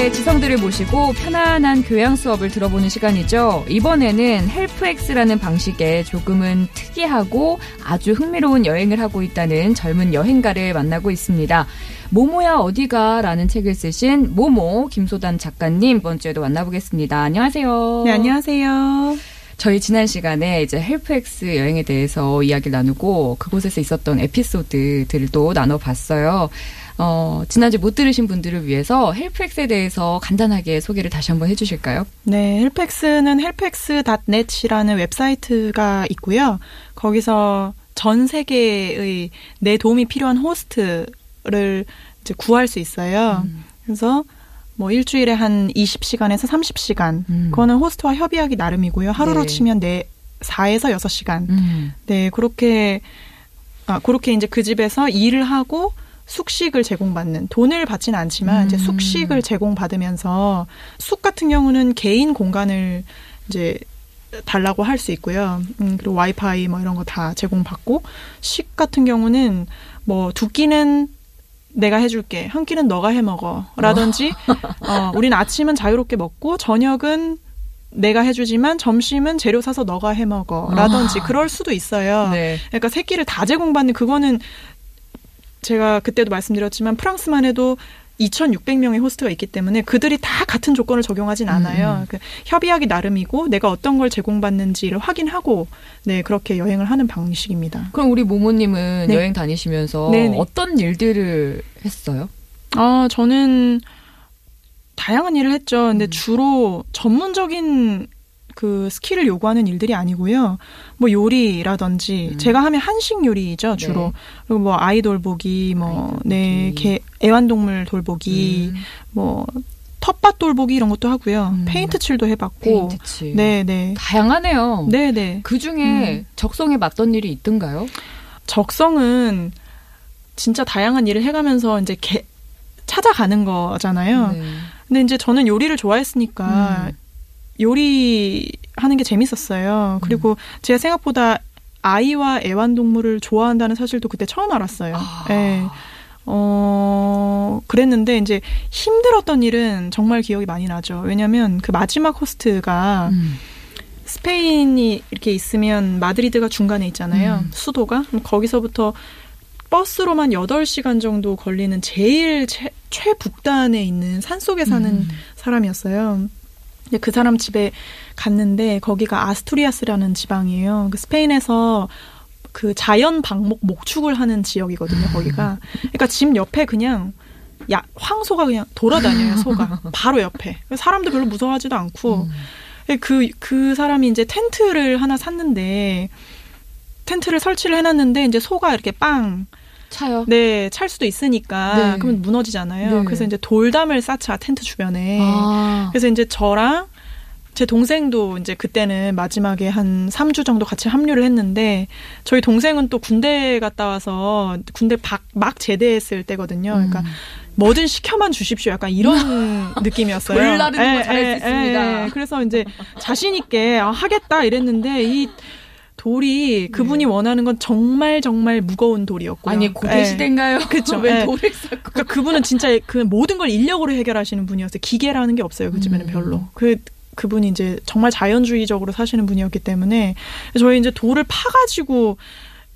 우리 시대의 지성들을 모시고 편안한 교양 수업을 들어보는 시간이죠. 이번에는 HelpX라는 방식의 조금은 특이하고 아주 흥미로운 여행을 하고 있다는 젊은 여행가를 만나고 있습니다. 모모야 어디가 라는 책을 쓰신 모모 김소담 작가님 이번 주에도 만나보겠습니다. 안녕하세요. 네, 안녕하세요. 저희 지난 시간에 이제 HelpX 여행에 대해서 이야기를 나누고 그곳에서 있었던 에피소드들도 나눠봤어요. 어, 지난주 못 들으신 분들을 위해서 HelpX에 대해서 간단하게 소개를 다시 한번 해주실까요? 네, HelpX는 HelpX.net이라는 웹사이트가 있고요. 거기서 전 세계의 내 도움이 필요한 호스트를 이제 구할 수 있어요. 음. 그래서 뭐 일주일에 한 20시간에서 30시간. 음. 그거는 호스트와 협의하기 나름이고요. 하루로 네. 치면 네 4에서 6시간. 음. 네, 그렇게 아, 그렇게 이제 그 집에서 일을 하고 숙식을 제공받는 돈을 받지는 않지만 음. 이제 숙식을 제공받으면서 숙 같은 경우는 개인 공간을 이제 달라고 할 수 있고요. 음, 그리고 와이파이 뭐 이런 거 다 제공받고 식 같은 경우는 뭐 두 끼는 내가 해줄게 한 끼는 너가 해 먹어 라든지 어, 우린 아침은 자유롭게 먹고 저녁은 내가 해주지만 점심은 재료 사서 너가 해 먹어 라든지 아. 그럴 수도 있어요. 네. 그러니까 새끼를 다 제공받는 그거는 제가 그때도 말씀드렸지만 프랑스만 해도 2,600명의 호스트가 있기 때문에 그들이 다 같은 조건을 적용하진 않아요. 음. 그 협의하기 나름이고 내가 어떤 걸 제공받는지를 확인하고 네 그렇게 여행을 하는 방식입니다. 그럼 우리 모모님은 네. 여행 다니시면서 네네. 어떤 일들을 했어요? 아 저는 다양한 일을 했죠. 근데 음. 주로 전문적인 그 skill을 요구하는 일들이 아니고요. 뭐 요리라든지 음. 제가 하면 한식 요리죠 주로. 네. 그리고 뭐 아이 돌보기, 뭐 아이 돌 네, 보기. 개, 애완동물 돌보기, 음. 뭐 텃밭 돌보기 이런 것도 하고요. 음. 페인트 칠도 해봤고. 페인트 칠. 네, 네, 다양하네요. 네, 네. 그 중에 음. 적성에 맞던 일이 있던가요? 적성은 진짜 다양한 일을 해가면서 이제 개, 찾아가는 거잖아요. 네. 근데 이제 저는 요리를 좋아했으니까 음. 요리 하는 게 재밌었어요. 그리고 제가 생각보다 아이와 애완동물을 좋아한다는 사실도 그때 처음 알았어요. 아. 예. 어, 그랬는데 이제 힘들었던 일은 정말 기억이 많이 나죠. 왜냐면 그 마지막 호스트가 음. 스페인이 이렇게 있으면 마드리드가 중간에 있잖아요. 음. 수도가. 거기서부터 버스로만 8시간 정도 걸리는 제일 최, 최북단에 있는 산 속에 사는 음. 사람이었어요. 근데 그 사람 집에 갔는데 거기가 아스투리아스라는 지방이에요. 그 스페인에서 그 자연 방목 목축을 하는 지역이거든요. 거기가. 그러니까 집 옆에 그냥 야 황소가 그냥 돌아다녀요. 소가 바로 옆에. 사람도 별로 무서워하지도 않고. 음. 그, 그 사람이 이제 텐트를 하나 샀는데, 텐트를 설치를 해놨는데, 이제 소가 이렇게 빵, 차요? 네, 찰 수도 있으니까, 네. 그러면 무너지잖아요. 네. 그래서 이제 돌담을 쌓자, 텐트 주변에. 아. 그래서 이제 저랑 제 동생도 이제 그때는 마지막에 한 3주 정도 같이 합류를 했는데, 저희 동생은 또 군대 갔다 와서, 군대 박, 막 제대했을 때거든요. 그러니까, 음. 뭐든 시켜만 주십시오. 약간 이런 느낌이었어요. 돌나르는 거 예, 잘할 수 예, 있습니다. 예. 그래서 이제 자신 있게 아, 하겠다 이랬는데 이 돌이 그분이 원하는 건 정말 정말 무거운 돌이었고요. 네. 아니 고대 예. 시대인가요? 그쵸. 왜 예. 돌을 쌓고? 그러니까 그분은 진짜 그 모든 걸 인력으로 해결하시는 분이었어요. 기계라는 게 없어요. 그 집에는 음. 별로. 그 그분이 이제 정말 자연주의적으로 사시는 분이었기 때문에 저희 이제 돌을 파가지고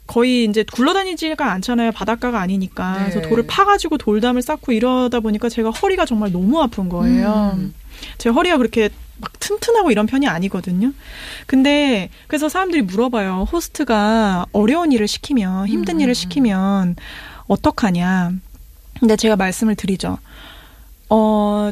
거의 이제 굴러다니지가 않잖아요. 바닷가가 아니니까. 네. 그래서 돌을 파가지고 돌담을 쌓고 이러다 보니까 제가 허리가 정말 너무 아픈 거예요. 음. 제 허리가 그렇게 막 튼튼하고 이런 편이 아니거든요. 근데 그래서 사람들이 물어봐요. 호스트가 어려운 일을 시키면 힘든 음, 일을 음. 시키면 어떡하냐. 근데 제가 말씀을 드리죠. 어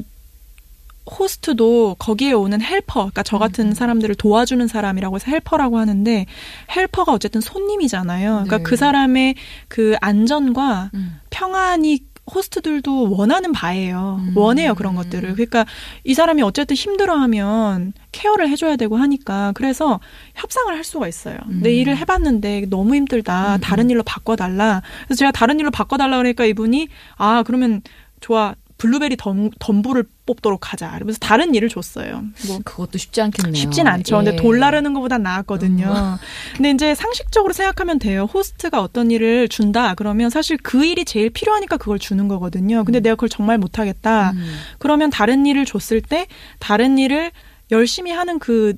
호스트도 거기에 오는 helper, 그러니까 저 같은 음. 사람들을 도와주는 사람이라고 해서 helper라고 하는데 helper가 어쨌든 손님이잖아요. 그러니까 네. 그 사람의 그 안전과 음. 평안이 호스트들도 원하는 바예요. 음. 원해요 그런 것들을. 그러니까 이 사람이 어쨌든 힘들어하면 care를 해줘야 되고 하니까 그래서 협상을 할 수가 있어요. 내 음. 일을 해봤는데 너무 힘들다. 음, 다른 일로 바꿔달라. 그래서 제가 다른 일로 바꿔달라 그러니까 이분이 아 그러면 좋아. 블루베리 덤, 덤불을 뽑도록 하자. 그러면서 다른 일을 줬어요. 뭐 그것도 쉽지 않겠네요. 쉽진 않죠. 근데 예. 돌 나르는 것보단 나았거든요. 음. 근데 이제 상식적으로 생각하면 돼요. 호스트가 어떤 일을 준다. 그러면 사실 그 일이 제일 필요하니까 그걸 주는 거거든요. 근데 내가 그걸 정말 못하겠다. 음. 그러면 다른 일을 줬을 때 다른 일을 열심히 하는 그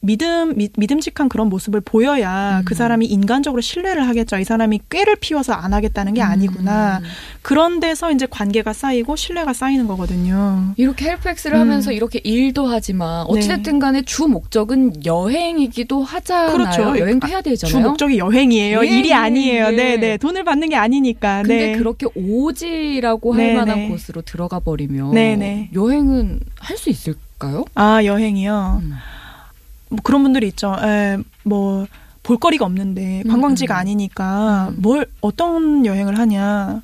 믿음 믿, 믿음직한 그런 모습을 보여야 음. 그 사람이 인간적으로 신뢰를 하겠죠. 이 사람이 꾀를 피워서 안 하겠다는 게 아니구나. 음. 그런 데서 이제 관계가 쌓이고 신뢰가 쌓이는 거거든요. 이렇게 HelpX를 음. 하면서 이렇게 일도 하지만 어찌됐든 간에 주 목적은 여행이기도 하잖아요. 그렇죠. 여행도 해야 되잖아요. 주 목적이 여행이에요. 예, 일이 예, 아니에요. 예. 네, 네. 돈을 받는 게 아니니까. 근데 네. 그렇게 오지라고 할 네, 만한 네. 곳으로 들어가 버리면 네, 네. 여행은 할 수 있을까요? 아, 여행이요. 음. 뭐 그런 분들이 있죠. 에, 뭐 볼거리가 없는데 관광지가 음. 아니니까 음. 뭘 어떤 여행을 하냐.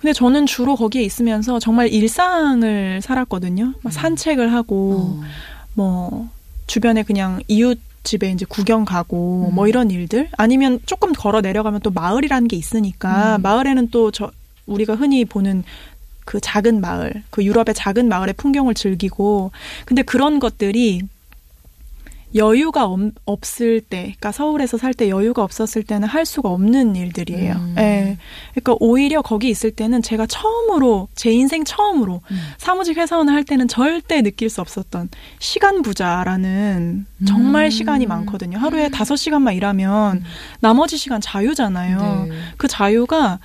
근데 저는 주로 거기에 있으면서 정말 일상을 살았거든요. 막 산책을 하고 어. 뭐 주변에 그냥 이웃 집에 이제 구경 가고 음. 뭐 이런 일들 아니면 조금 걸어 내려가면 또 마을이라는 게 있으니까 음. 마을에는 또 저 우리가 흔히 보는 그 작은 마을, 그 유럽의 작은 마을의 풍경을 즐기고 근데 그런 것들이 여유가 없, 없을 때, 그러니까 서울에서 살 때 여유가 없었을 때는 할 수가 없는 일들이에요. 음. 예. 그러니까 오히려 거기 있을 때는 제가 처음으로 제 인생 처음으로 음. 사무직 회사원을 할 때는 절대 느낄 수 없었던 시간 부자라는 정말 음. 시간이 많거든요. 하루에 다섯 시간만 일하면 나머지 시간 자유잖아요. 네. 그 자유가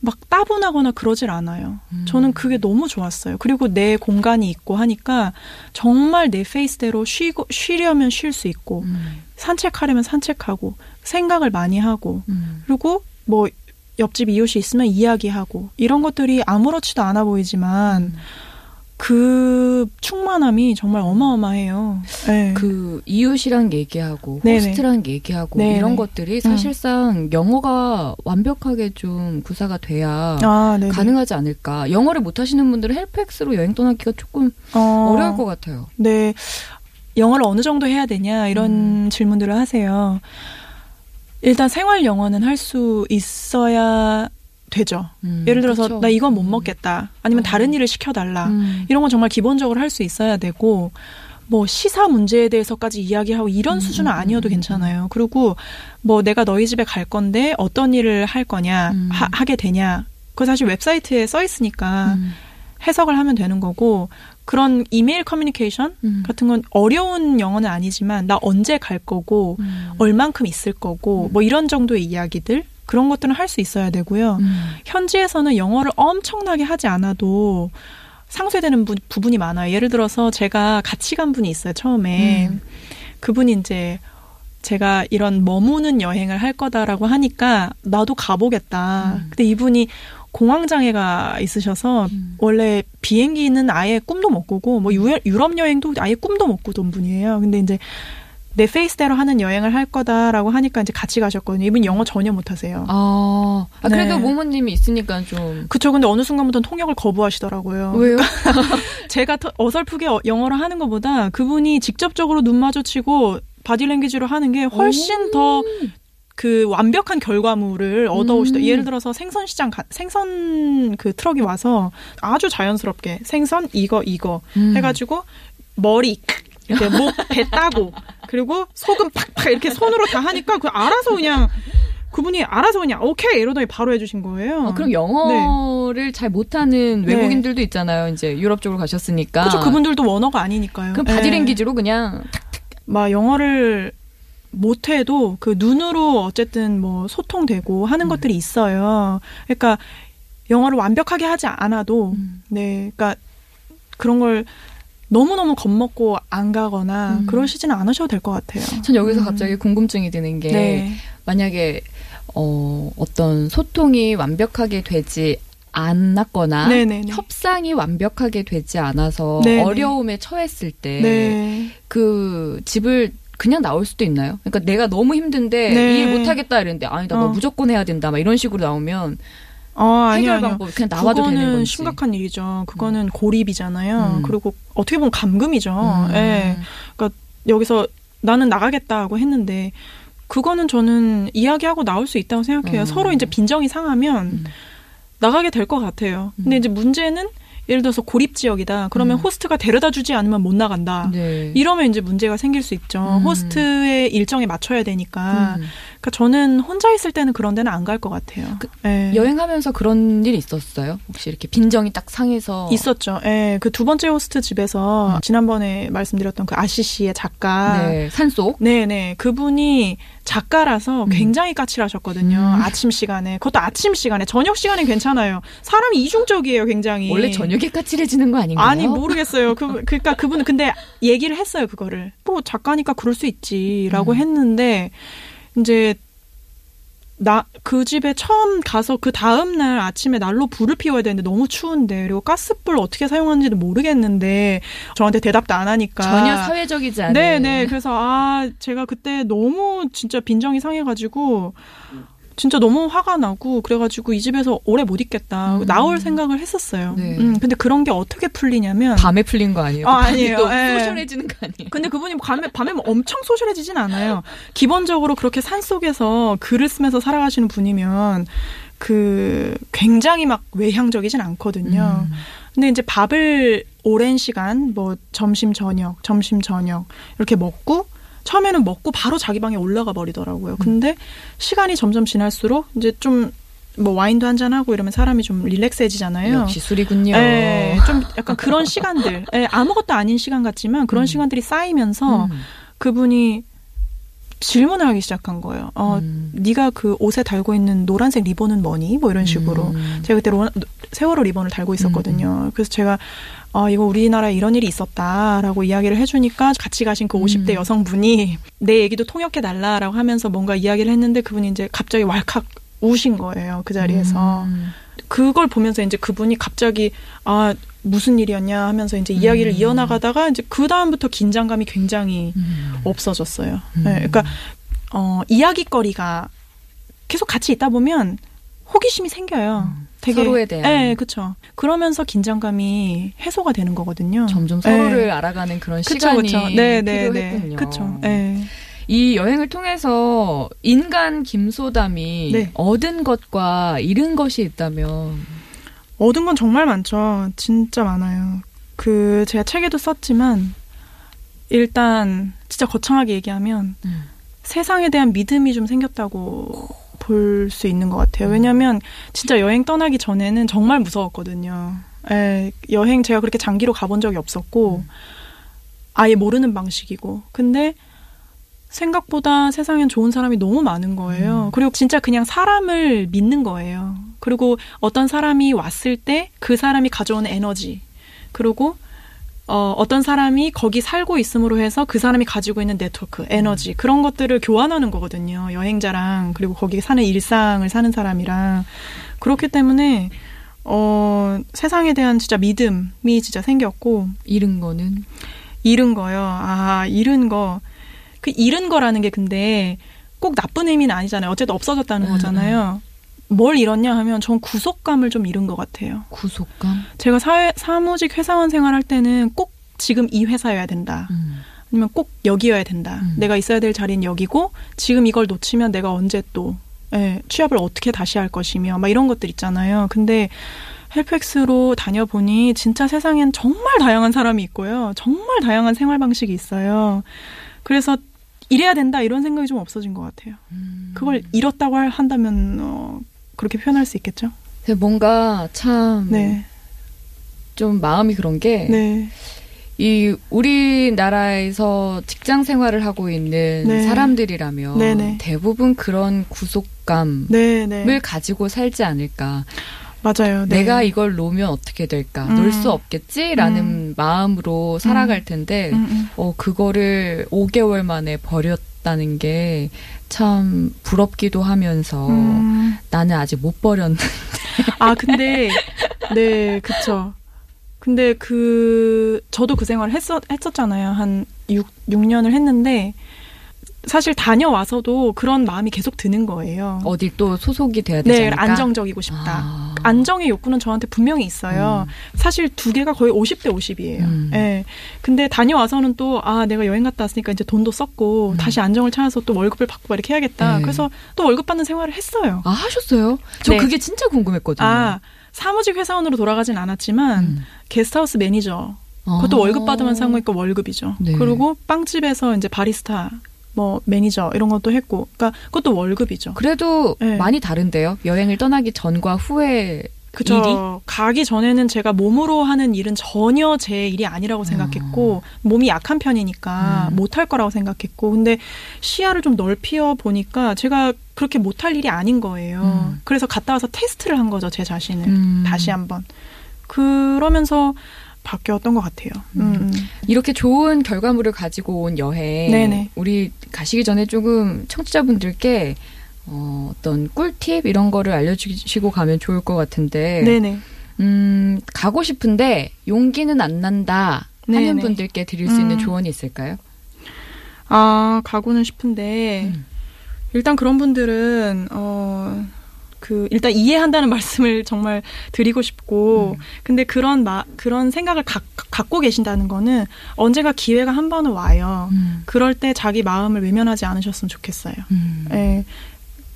막 따분하거나 그러질 않아요. 음. 저는 그게 너무 좋았어요. 그리고 내 공간이 있고 하니까 정말 내 페이스대로 쉬고 쉬려면 쉴 수 있고 음. 산책하려면 산책하고 생각을 많이 하고 음. 그리고 뭐 옆집 이웃이 있으면 이야기하고 이런 것들이 아무렇지도 않아 보이지만 음. 그 충만함이 정말 어마어마해요. 네. 그 이웃이랑 얘기하고 네네. 호스트랑 얘기하고 네네. 음. 이런 것들이 사실상 영어가 완벽하게 좀 구사가 돼야 아, 네. 가능하지 않을까. 영어를 못 하시는 분들은 헬프엑스로 여행 떠나기가 조금 어, 어려울 것 같아요. 네. 영어를 어느 정도 해야 되냐 이런 음. 질문들을 하세요. 일단 생활 영어는 할 수 있어야 되죠. 음, 예를 들어서 그쵸. 나 이건 못 음. 먹겠다. 아니면 어. 다른 일을 시켜달라. 음. 이런 건 정말 기본적으로 할 수 있어야 되고 뭐 시사 문제에 대해서까지 이야기하고 이런 음, 수준은 음, 아니어도 음, 괜찮아요. 그리고 뭐 내가 너희 집에 갈 건데 어떤 일을 할 거냐 음. 하, 하게 되냐. 그거 사실 웹사이트에 써 있으니까 음. 해석을 하면 되는 거고 그런 이메일 커뮤니케이션 음. 같은 건 어려운 영어는 아니지만 나 언제 갈 거고 음. 얼만큼 있을 거고 뭐 이런 정도의 이야기들 그런 것들은 할 수 있어야 되고요. 음. 현지에서는 영어를 엄청나게 하지 않아도 상쇄되는 부, 부분이 많아요. 예를 들어서 제가 같이 간 분이 있어요. 처음에 음. 그분이 이제 제가 이런 머무는 여행을 할 거다라고 하니까 나도 가보겠다. 음. 근데 이분이 공황 장애가 있으셔서 음. 원래 비행기는 아예 꿈도 못 꾸고 뭐 유, 유럽 여행도 아예 꿈도 못 꾸던 분이에요. 근데 이제 내 페이스대로 하는 여행을 할 거다라고 하니까 이제 같이 가셨거든요. 이분 영어 전혀 못 하세요. 아, 아, 그래도 네. 모모님이 있으니까 좀. 그쵸. 근데 어느 순간부터 통역을 거부하시더라고요. 왜요? 제가 더 어설프게 어- 영어를 하는 것보다 그분이 직접적으로 눈 마주치고 바디랭귀지로 하는 게 훨씬 더 그 완벽한 결과물을 얻어오시다. 음. 예를 들어서 생선 시장 가- 생선 그 트럭이 와서 아주 자연스럽게 생선 이거 이거 음. 해가지고 머리 이렇게 막 배 따고 그리고 소금 팍팍 이렇게 손으로 다 하니까 그 알아서 그냥 그분이 알아서 그냥 오케이 이러더니 바로 해주신 거예요. 아, 그럼 영어를 잘 못하는 네. 외국인들도 있잖아요. 이제 유럽 쪽으로 가셨으니까. 그렇죠. 그분들도 원어가 아니니까요. 그럼 예. 바디랭귀지로 그냥 막 영어를 못해도 그 눈으로 어쨌든 뭐 소통되고 하는 음. 것들이 있어요. 그러니까 영어를 완벽하게 하지 않아도 음. 네, 그러니까 그런 걸 너무 너무 겁먹고 안 가거나 음. 그러시지는 않으셔도 될 것 같아요. 전 여기서 음. 갑자기 궁금증이 드는 게 네, 만약에 어, 어떤 소통이 완벽하게 되지 안 났거나 네네네. 협상이 완벽하게 되지 않아서 네네. 어려움에 처했을 때 네. 그 집을 그냥 나올 수도 있나요? 그러니까 내가 너무 힘든데 네. 일 못하겠다 이랬는데 아니다 너 어. 무조건 해야 된다 막 이런 식으로 나오면 어, 아니요, 해결 아니요. 방법 그냥 나와도 되는 그거는 건지. 심각한 일이죠. 그거는 고립이잖아요. 음. 그리고 어떻게 보면 감금이죠. 음. 예. 그러니까 여기서 나는 나가겠다고 했는데 그거는 저는 이야기하고 나올 수 있다고 생각해요. 음. 서로 이제 빈정이 상하면 음. 나가게 될 것 같아요. 근데 음. 이제 문제는 예를 들어서 고립 지역이다. 그러면 음. 호스트가 데려다 주지 않으면 못 나간다. 네. 이러면 이제 문제가 생길 수 있죠. 음. 호스트의 일정에 맞춰야 되니까. 음. 그러니까 저는 혼자 있을 때는 그런 데는 안 갈 것 같아요. 그 예. 여행하면서 그런 일 있었어요? 혹시 이렇게 빈정이 딱 상해서 있었죠. 예. 그 두 번째 호스트 집에서 음. 지난번에 말씀드렸던 그 아시시의 작가. 네, 산속 네 네. 그분이 작가라서 음. 굉장히 까칠하셨거든요. 음. 아침 시간에. 그것도 아침 시간에. 저녁 시간엔 괜찮아요. 사람이 이중적이에요, 굉장히. 원래 저녁에 까칠해지는 거 아닌가요? 아니 모르겠어요. 그 그러니까 그분은 근데 얘기를 했어요 그거를. 뭐 작가니까 그럴 수 있지라고 음. 했는데 이제 나 그 집에 처음 가서 그 다음 날 아침에 난로 불을 피워야 되는데 너무 추운데 그리고 가스불 어떻게 사용하는지도 모르겠는데 저한테 대답도 안 하니까 전혀 사회적이지 않은 네네. 그래서 아 제가 그때 너무 진짜 빈정이 상해가지고 진짜 너무 화가 나고 그래가지고 이 집에서 오래 못 있겠다 음. 나올 생각을 했었어요. 네. 음, 근데 그런 게 어떻게 풀리냐면 밤에 풀린 거 아니에요? 아, 아니에요. 또 예. 소셜해지는 거 아니에요? 근데 그분이 밤에 밤에 뭐 엄청 소셜해지진 않아요. 기본적으로 그렇게 산 속에서 글을 쓰면서 살아가시는 분이면 그 굉장히 막 외향적이진 않거든요. 음. 근데 이제 밥을 오랜 시간 뭐 점심 저녁 점심 저녁 이렇게 먹고 처음에는 먹고 바로 자기 방에 올라가 버리더라고요. 근데 시간이 점점 지날수록 이제 좀 뭐 와인도 한잔 하고 이러면 사람이 좀 릴렉스해지잖아요. 역시 술이군요. 예, 좀 약간 그런 시간들, 예, 아무것도 아닌 시간 같지만 그런 음. 시간들이 쌓이면서 음. 그분이 질문을 하기 시작한 거예요. 어, 음. 네가 그 옷에 달고 있는 노란색 리본은 뭐니? 뭐 이런 식으로. 음. 제가 그때 로, 세월호 리본을 달고 있었거든요. 그래서 제가 아 이거 우리나라에 이런 일이 있었다라고 이야기를 해주니까 같이 가신 그 50대 음. 여성분이 내 얘기도 통역해 달라라고 하면서 뭔가 이야기를 했는데 그분이 이제 갑자기 왈칵 우신 거예요 그 자리에서 음. 그걸 보면서 이제 그분이 갑자기 아 무슨 일이었냐 하면서 이제 이야기를 음. 이어나가다가 이제 그 다음부터 긴장감이 굉장히 음. 없어졌어요. 음. 네, 그러니까 어 이야기거리가 계속 같이 있다 보면 호기심이 생겨요. 되게 음. 서로에 대한. 네, 그렇죠. 그러면서 긴장감이 해소가 되는 거거든요. 점점 네. 서로를 알아가는 그런 그쵸, 시간이 그쵸. 네, 네, 네. 필요했군요. 네. 이 여행을 통해서 인간 김소담이 네. 얻은 것과 잃은 것이 있다면 얻은 건 정말 많죠. 진짜 많아요. 그 제가 책에도 썼지만 일단 진짜 거창하게 얘기하면 음. 세상에 대한 믿음이 좀 생겼다고 볼 수 있는 것 같아요. 왜냐하면 진짜 여행 떠나기 전에는 정말 무서웠거든요. 에, 여행 제가 그렇게 장기로 가본 적이 없었고 아예 모르는 방식이고 근데 생각보다 세상엔 좋은 사람이 너무 많은 거예요. 음. 그리고 진짜 그냥 사람을 믿는 거예요. 그리고 어떤 사람이 왔을 때 그 사람이 가져오는 에너지 그리고 어, 어떤 사람이 거기 살고 있음으로 해서 그 사람이 가지고 있는 네트워크, 에너지, 그런 것들을 교환하는 거거든요. 여행자랑, 그리고 거기 사는 일상을 사는 사람이랑. 그렇기 때문에, 어, 세상에 대한 진짜 믿음이 진짜 생겼고, 잃은 거는 잃은 거요. 아, 잃은 거. 그 잃은 거라는 게 근데 꼭 나쁜 의미는 아니잖아요. 어쨌든 없어졌다는 음, 거잖아요. 뭘 잃었냐 하면 전 구속감을 좀 잃은 것 같아요. 구속감. 제가 사회, 사무직 회사원 생활할 때는 꼭 지금 이 회사여야 된다. 음. 아니면 꼭 여기여야 된다. 음. 내가 있어야 될 자리는 여기고 지금 이걸 놓치면 내가 언제 또 예, 취업을 어떻게 다시 할 것이며 막 이런 것들 있잖아요. 근데 헬프엑스로 다녀보니 진짜 세상엔 정말 다양한 사람이 있고요. 정말 다양한 생활 방식이 있어요. 그래서 이래야 된다 이런 생각이 좀 없어진 것 같아요. 음. 그걸 잃었다고 할- 한다면 어, 그렇게 표현할 수 있겠죠. 뭔가 참좀 네, 마음이 그런 게 네, 이 우리나라에서 직장 생활을 하고 있는 네. 사람들이라면 네네. 대부분 그런 구속감을 네, 네, 가지고 살지 않을까. 맞아요. 네. 내가 이걸 놓으면 어떻게 될까? 음. 놓을 수 없겠지라는 마음으로 살아갈 텐데 음, 음. 어 그거를 5개월 만에 버렸다는 게 참 부럽기도 하면서 음. 나는 아직 못 버렸는데 아, 근데, 네, 그쵸. 근데 그, 저도 그 생활을 했었, 했었잖아요. 한 6, 6년을 했는데, 사실 다녀와서도 그런 마음이 계속 드는 거예요. 어디 또 소속이 돼야 되지 네? 안정적이고 싶다. 아. 안정의 욕구는 저한테 분명히 있어요. 사실 두 개가 거의 50대 50이에요. 음. 예. 근데 다녀와서는 또, 아, 내가 여행 갔다 왔으니까 이제 돈도 썼고, 음. 다시 안정을 찾아서 또 월급을 받고 막 이렇게 해야겠다. 네. 그래서 또 월급 받는 생활을 했어요. 아, 하셨어요? 저 네. 그게 진짜 궁금했거든요. 아, 사무직 회사원으로 돌아가진 않았지만, 음. 게스트하우스 매니저. 그것도 아. 월급 받으면서 한 거니까 월급이죠. 네. 그리고 빵집에서 이제 바리스타, 뭐, 매니저, 이런 것도 했고, 그러니까 그것도 월급이죠. 그래도 네. 많이 다른데요? 여행을 떠나기 전과 후에 그죠. 일이? 가기 전에는 제가 몸으로 하는 일은 전혀 제 일이 아니라고 생각했고 몸이 약한 편이니까 음. 못할 거라고 생각했고 근데 시야를 좀 넓혀 보니까 제가 그렇게 못할 일이 아닌 거예요. 음. 그래서 갔다 와서 테스트를 한 거죠 제 자신을 음. 다시 한번 그러면서 바뀌었던 것 같아요. 음. 음. 이렇게 좋은 결과물을 가지고 온 여행 네네. 우리 가시기 전에 조금 청취자분들께 어, 어떤 꿀팁 이런 거를 알려주시고 가면 좋을 것 같은데 네네. 음, 가고 싶은데 용기는 안 난다 하는 네네. 분들께 드릴 수 있는 음. 조언이 있을까요? 아 가고는 싶은데 음. 일단 그런 분들은 어. 그 일단 이해한다는 말씀을 정말 드리고 싶고 음. 근데 그런 마, 그런 생각을 가, 갖고 계신다는 거는 언젠가 기회가 한 번은 와요. 음. 그럴 때 자기 마음을 외면하지 않으셨으면 좋겠어요. 음. 예.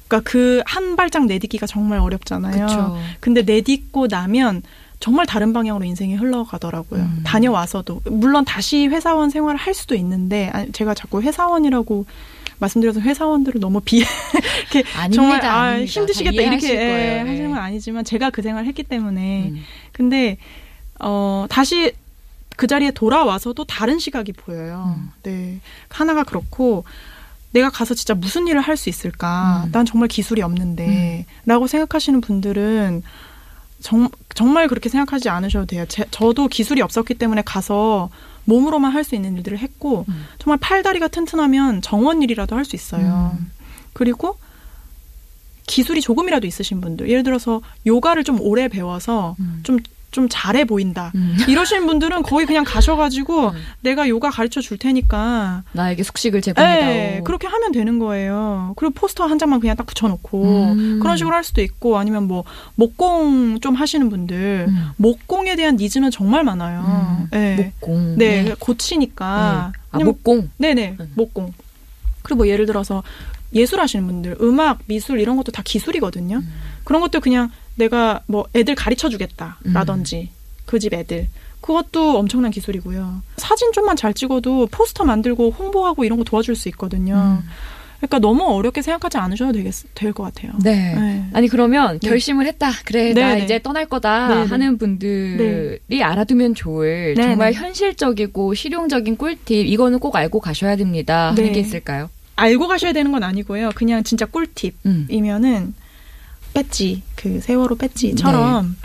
그러니까 그 한 발짝 내딛기가 정말 어렵잖아요. 그쵸. 근데 내딛고 나면 정말 다른 방향으로 인생이 흘러가더라고요. 음. 다녀와서도 물론 다시 회사원 생활을 할 수도 있는데 제가 자꾸 회사원이라고 말씀드려서 회사원들을 너무 비 이렇게 아닙니다. 정말 아, 아닙니다. 힘드시겠다 다 이렇게 예. 네. 하시는 건 아니지만 제가 그 생활을 했기 때문에 음. 근데 어 다시 그 자리에 돌아와서도 다른 시각이 보여요. 음. 네 하나가 그렇고 내가 가서 진짜 무슨 일을 할 수 있을까? 음. 난 정말 기술이 없는데.라고 생각하시는 분들은 정, 정말 그렇게 생각하지 않으셔도 돼요. 제, 저도 기술이 없었기 때문에 가서 몸으로만 할 수 있는 일들을 했고 음. 정말 팔다리가 튼튼하면 정원 일이라도 할 수 있어요. 음. 그리고 기술이 조금이라도 있으신 분들, 예를 들어서 요가를 좀 오래 배워서 음. 좀, 좀 잘해 보인다. 음. 이러시는 분들은 거기 그냥 가셔가지고 음. 내가 요가 가르쳐 줄 테니까 나에게 숙식을 제공해다오. 네, 그렇게 하면 되는 거예요. 그리고 포스터 한 장만 그냥 딱 붙여놓고 음. 그런 식으로 할 수도 있고 아니면 뭐 목공 좀 하시는 분들 음. 목공에 대한 니즈는 정말 많아요. 음. 네. 목공. 네, 고치니까. 아, 그냥 목공. 네네, 음. 목공. 그리고 뭐 예를 들어서 예술 하시는 분들, 음악, 미술 이런 것도 다 기술이거든요. 음. 그런 것도 그냥 내가 뭐 애들 가르쳐 주겠다. 음. 라든지 그집 애들. 그것도 엄청난 기술이고요. 사진 좀만 잘 찍어도 포스터 만들고 홍보하고 이런 거 도와줄 수 있거든요. 음. 그러니까 너무 어렵게 생각하지 않으셔도 되겠, 될것 같아요. 네. 네. 아니 그러면 네. 결심을 했다. 그래 네, 나 네. 이제 떠날 거다 네, 네. 하는 분들이 알아두면 좋을 네, 정말 네. 현실적이고 실용적인 꿀팁 이거는 꼭 알고 가셔야 됩니다. 하는 네. 게 있을까요? 알고 가셔야 되는 건 아니고요. 그냥 진짜 꿀팁이면은 음. 배지, 그 세월호 배지처럼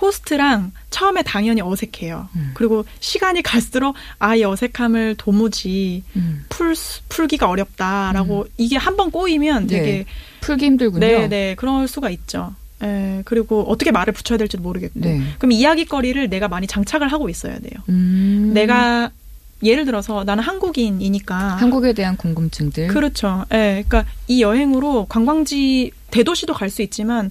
호스트랑 처음에 당연히 어색해요. 음. 그리고 시간이 갈수록 아, 이 어색함을 도무지 음. 풀, 수- 풀기가 어렵다라고 이게 한 번 꼬이면 네. 되게 풀기 힘들군요. 네, 네, 그럴 수가 있죠. 예, 그리고 어떻게 말을 붙여야 될지도 모르겠고. 네. 그럼 이야기거리를 내가 많이 장착을 하고 있어야 돼요. 음. 내가 예를 들어서 나는 한국인이니까 한국에 대한 궁금증들. 그렇죠. 예. 그러니까 이 여행으로 관광지 대도시도 갈 수 있지만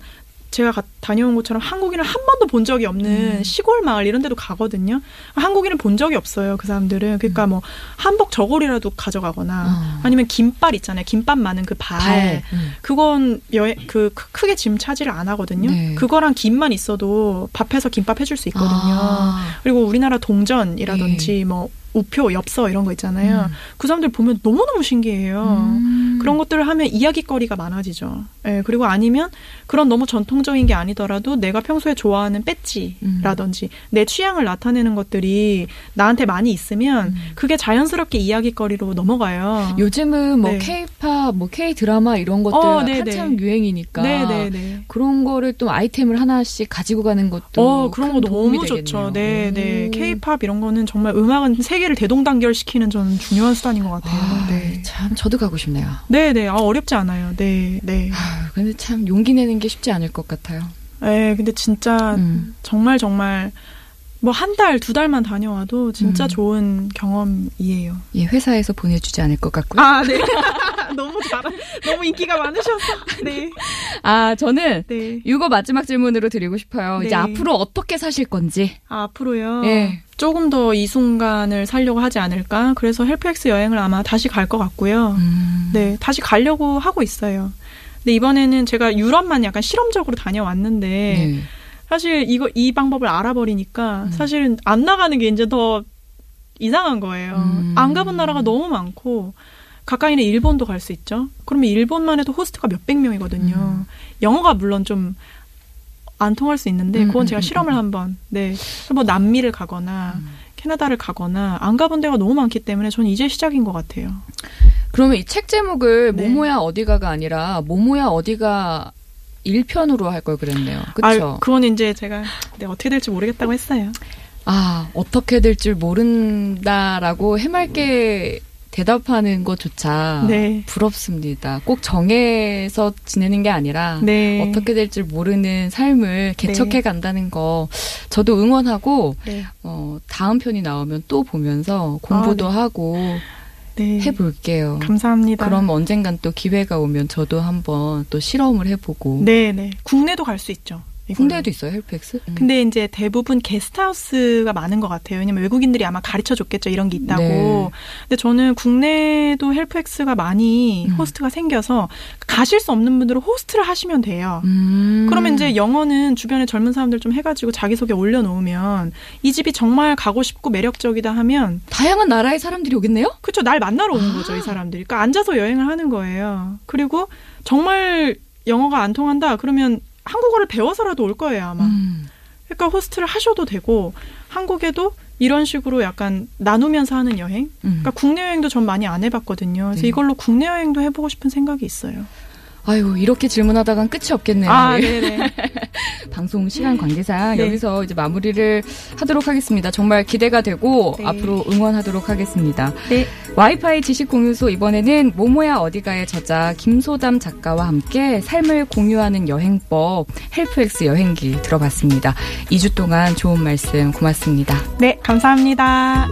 제가 가- 다녀온 것처럼 한국인을 한 번도 본 적이 없는 음. 시골 마을 이런 데도 가거든요. 한국인을 본 적이 없어요. 그 사람들은. 그러니까 음. 뭐 한복 저고리라도 가져가거나 어. 아니면 김발 있잖아요. 김밥 많은 그 발. 발. 음. 그건 여행 그 크- 크게 짐 차지를 안 하거든요. 네. 그거랑 김만 있어도 밥해서 김밥 해줄 수 있거든요. 아. 그리고 우리나라 동전이라든지 뭐 우표, 엽서 이런 거 있잖아요. 음. 그 사람들 보면 너무너무 신기해요. 음. 그런 것들을 하면 이야기거리가 많아지죠. 예, 그리고 아니면 그런 너무 전통적인 게 아니더라도 내가 평소에 좋아하는 배지라든지 내 취향을 나타내는 것들이 나한테 많이 있으면 음. 그게 자연스럽게 이야기거리로 넘어가요. 요즘은 뭐 네. K-팝, 뭐 K-드라마 이런 것들 어, 네네. 한참 유행이니까 네네네. 그런 거를 또 아이템을 하나씩 가지고 가는 것도 어, 그런 거 너무 좋죠. 네, 네. 오. 케이팝 이런 거는 정말 음악은 세 계를 대동단결시키는 저는 중요한 수단인 것 같아요. 아, 네. 참 저도 가고 싶네요. 네, 네. 아, 어렵지 않아요. 네, 네. 아, 근데 참 용기 내는 게 쉽지 않을 것 같아요. 예, 근데 진짜 음. 정말 정말 뭐 한 달, 두 달만 다녀와도 진짜 음. 좋은 경험이에요. 예, 회사에서 보내주지 않을 것 같고요. 아, 네. 너무 잘, 너무 인기가 많으셔서. 네. 아, 저는 네. 이거 마지막 질문으로 드리고 싶어요. 이제 네. 앞으로 어떻게 사실 건지. 아, 앞으로요. 예. 조금 더 이 순간을 살려고 하지 않을까. 그래서 HelpX 여행을 아마 다시 갈 것 같고요. 음. 네, 다시 가려고 하고 있어요. 근데 이번에는 제가 유럽만 약간 실험적으로 다녀왔는데 네. 사실 이거 이 방법을 알아버리니까 음. 사실은 안 나가는 게 이제 더 이상한 거예요. 음. 안 가본 나라가 너무 많고 가까이는 일본도 갈 수 있죠. 그러면 일본만 해도 호스트가 몇백 명이거든요. 음. 영어가 물론 좀 안 통할 수 있는데 음, 그건 음, 제가 음, 실험을 음. 한번 네. 뭐 남미를 가거나 음. 캐나다를 가거나 안 가본 데가 너무 많기 때문에 저는 이제 시작인 것 같아요. 그러면 이 책 제목을 네. 모모야 어디가가 아니라 모모야 어디가 1편으로 할 걸 그랬네요. 아, 그렇죠? 그건 이제 제가 네, 어떻게 될지 모르겠다고 했어요. 아, 어떻게 될 줄 모른다라고 해맑게 대답하는 것조차 네. 부럽습니다. 꼭 정해서 지내는 게 아니라 네. 어떻게 될줄 모르는 삶을 개척해 네. 간다는 거 저도 응원하고 네. 어, 다음 편이 나오면 또 보면서 공부도 아, 네. 하고 네. 해볼게요. 감사합니다. 그럼 언젠간 또 기회가 오면 저도 한번 또 실험을 해보고 네, 네. 국내도 갈 수 있죠. 국내에도 있어요 HelpX? 음. 근데 이제 대부분 게스트하우스가 많은 것 같아요. 왜냐면 외국인들이 아마 가르쳐 줬겠죠. 이런 게 있다고. 네. 근데 저는 국내도 HelpX가 많이 음. 호스트가 생겨서 가실 수 없는 분들은 호스트를 하시면 돼요. 음. 그러면 이제 영어는 주변에 젊은 사람들 좀 해가지고 자기 소개 올려놓으면 이 집이 정말 가고 싶고 매력적이다 하면 다양한 나라의 사람들이 오겠네요? 그쵸 날 만나러 오는 아. 거죠 이 사람들이. 그러니까 앉아서 여행을 하는 거예요. 그리고 정말 영어가 안 통한다 그러면 한국어를 배워서라도 올 거예요 아마. 음. 그러니까 호스트를 하셔도 되고 한국에도 이런 식으로 약간 나누면서 하는 여행. 음. 그러니까 국내 여행도 전 많이 안 해봤거든요. 그래서 네. 이걸로 국내 여행도 해보고 싶은 생각이 있어요. 아유 이렇게 질문하다간 끝이 없겠네요. 아, 예. 네네. 방송 시간 관계상 네. 여기서 이제 마무리를 하도록 하겠습니다. 정말 기대가 되고 네. 앞으로 응원하도록 하겠습니다. 네. 와이파이 지식 공유소 이번에는 모모야 어디가의 저자 김소담 작가와 함께 삶을 공유하는 여행법 HelpX 여행기 들어봤습니다. 2주 동안 좋은 말씀 고맙습니다. 네, 감사합니다.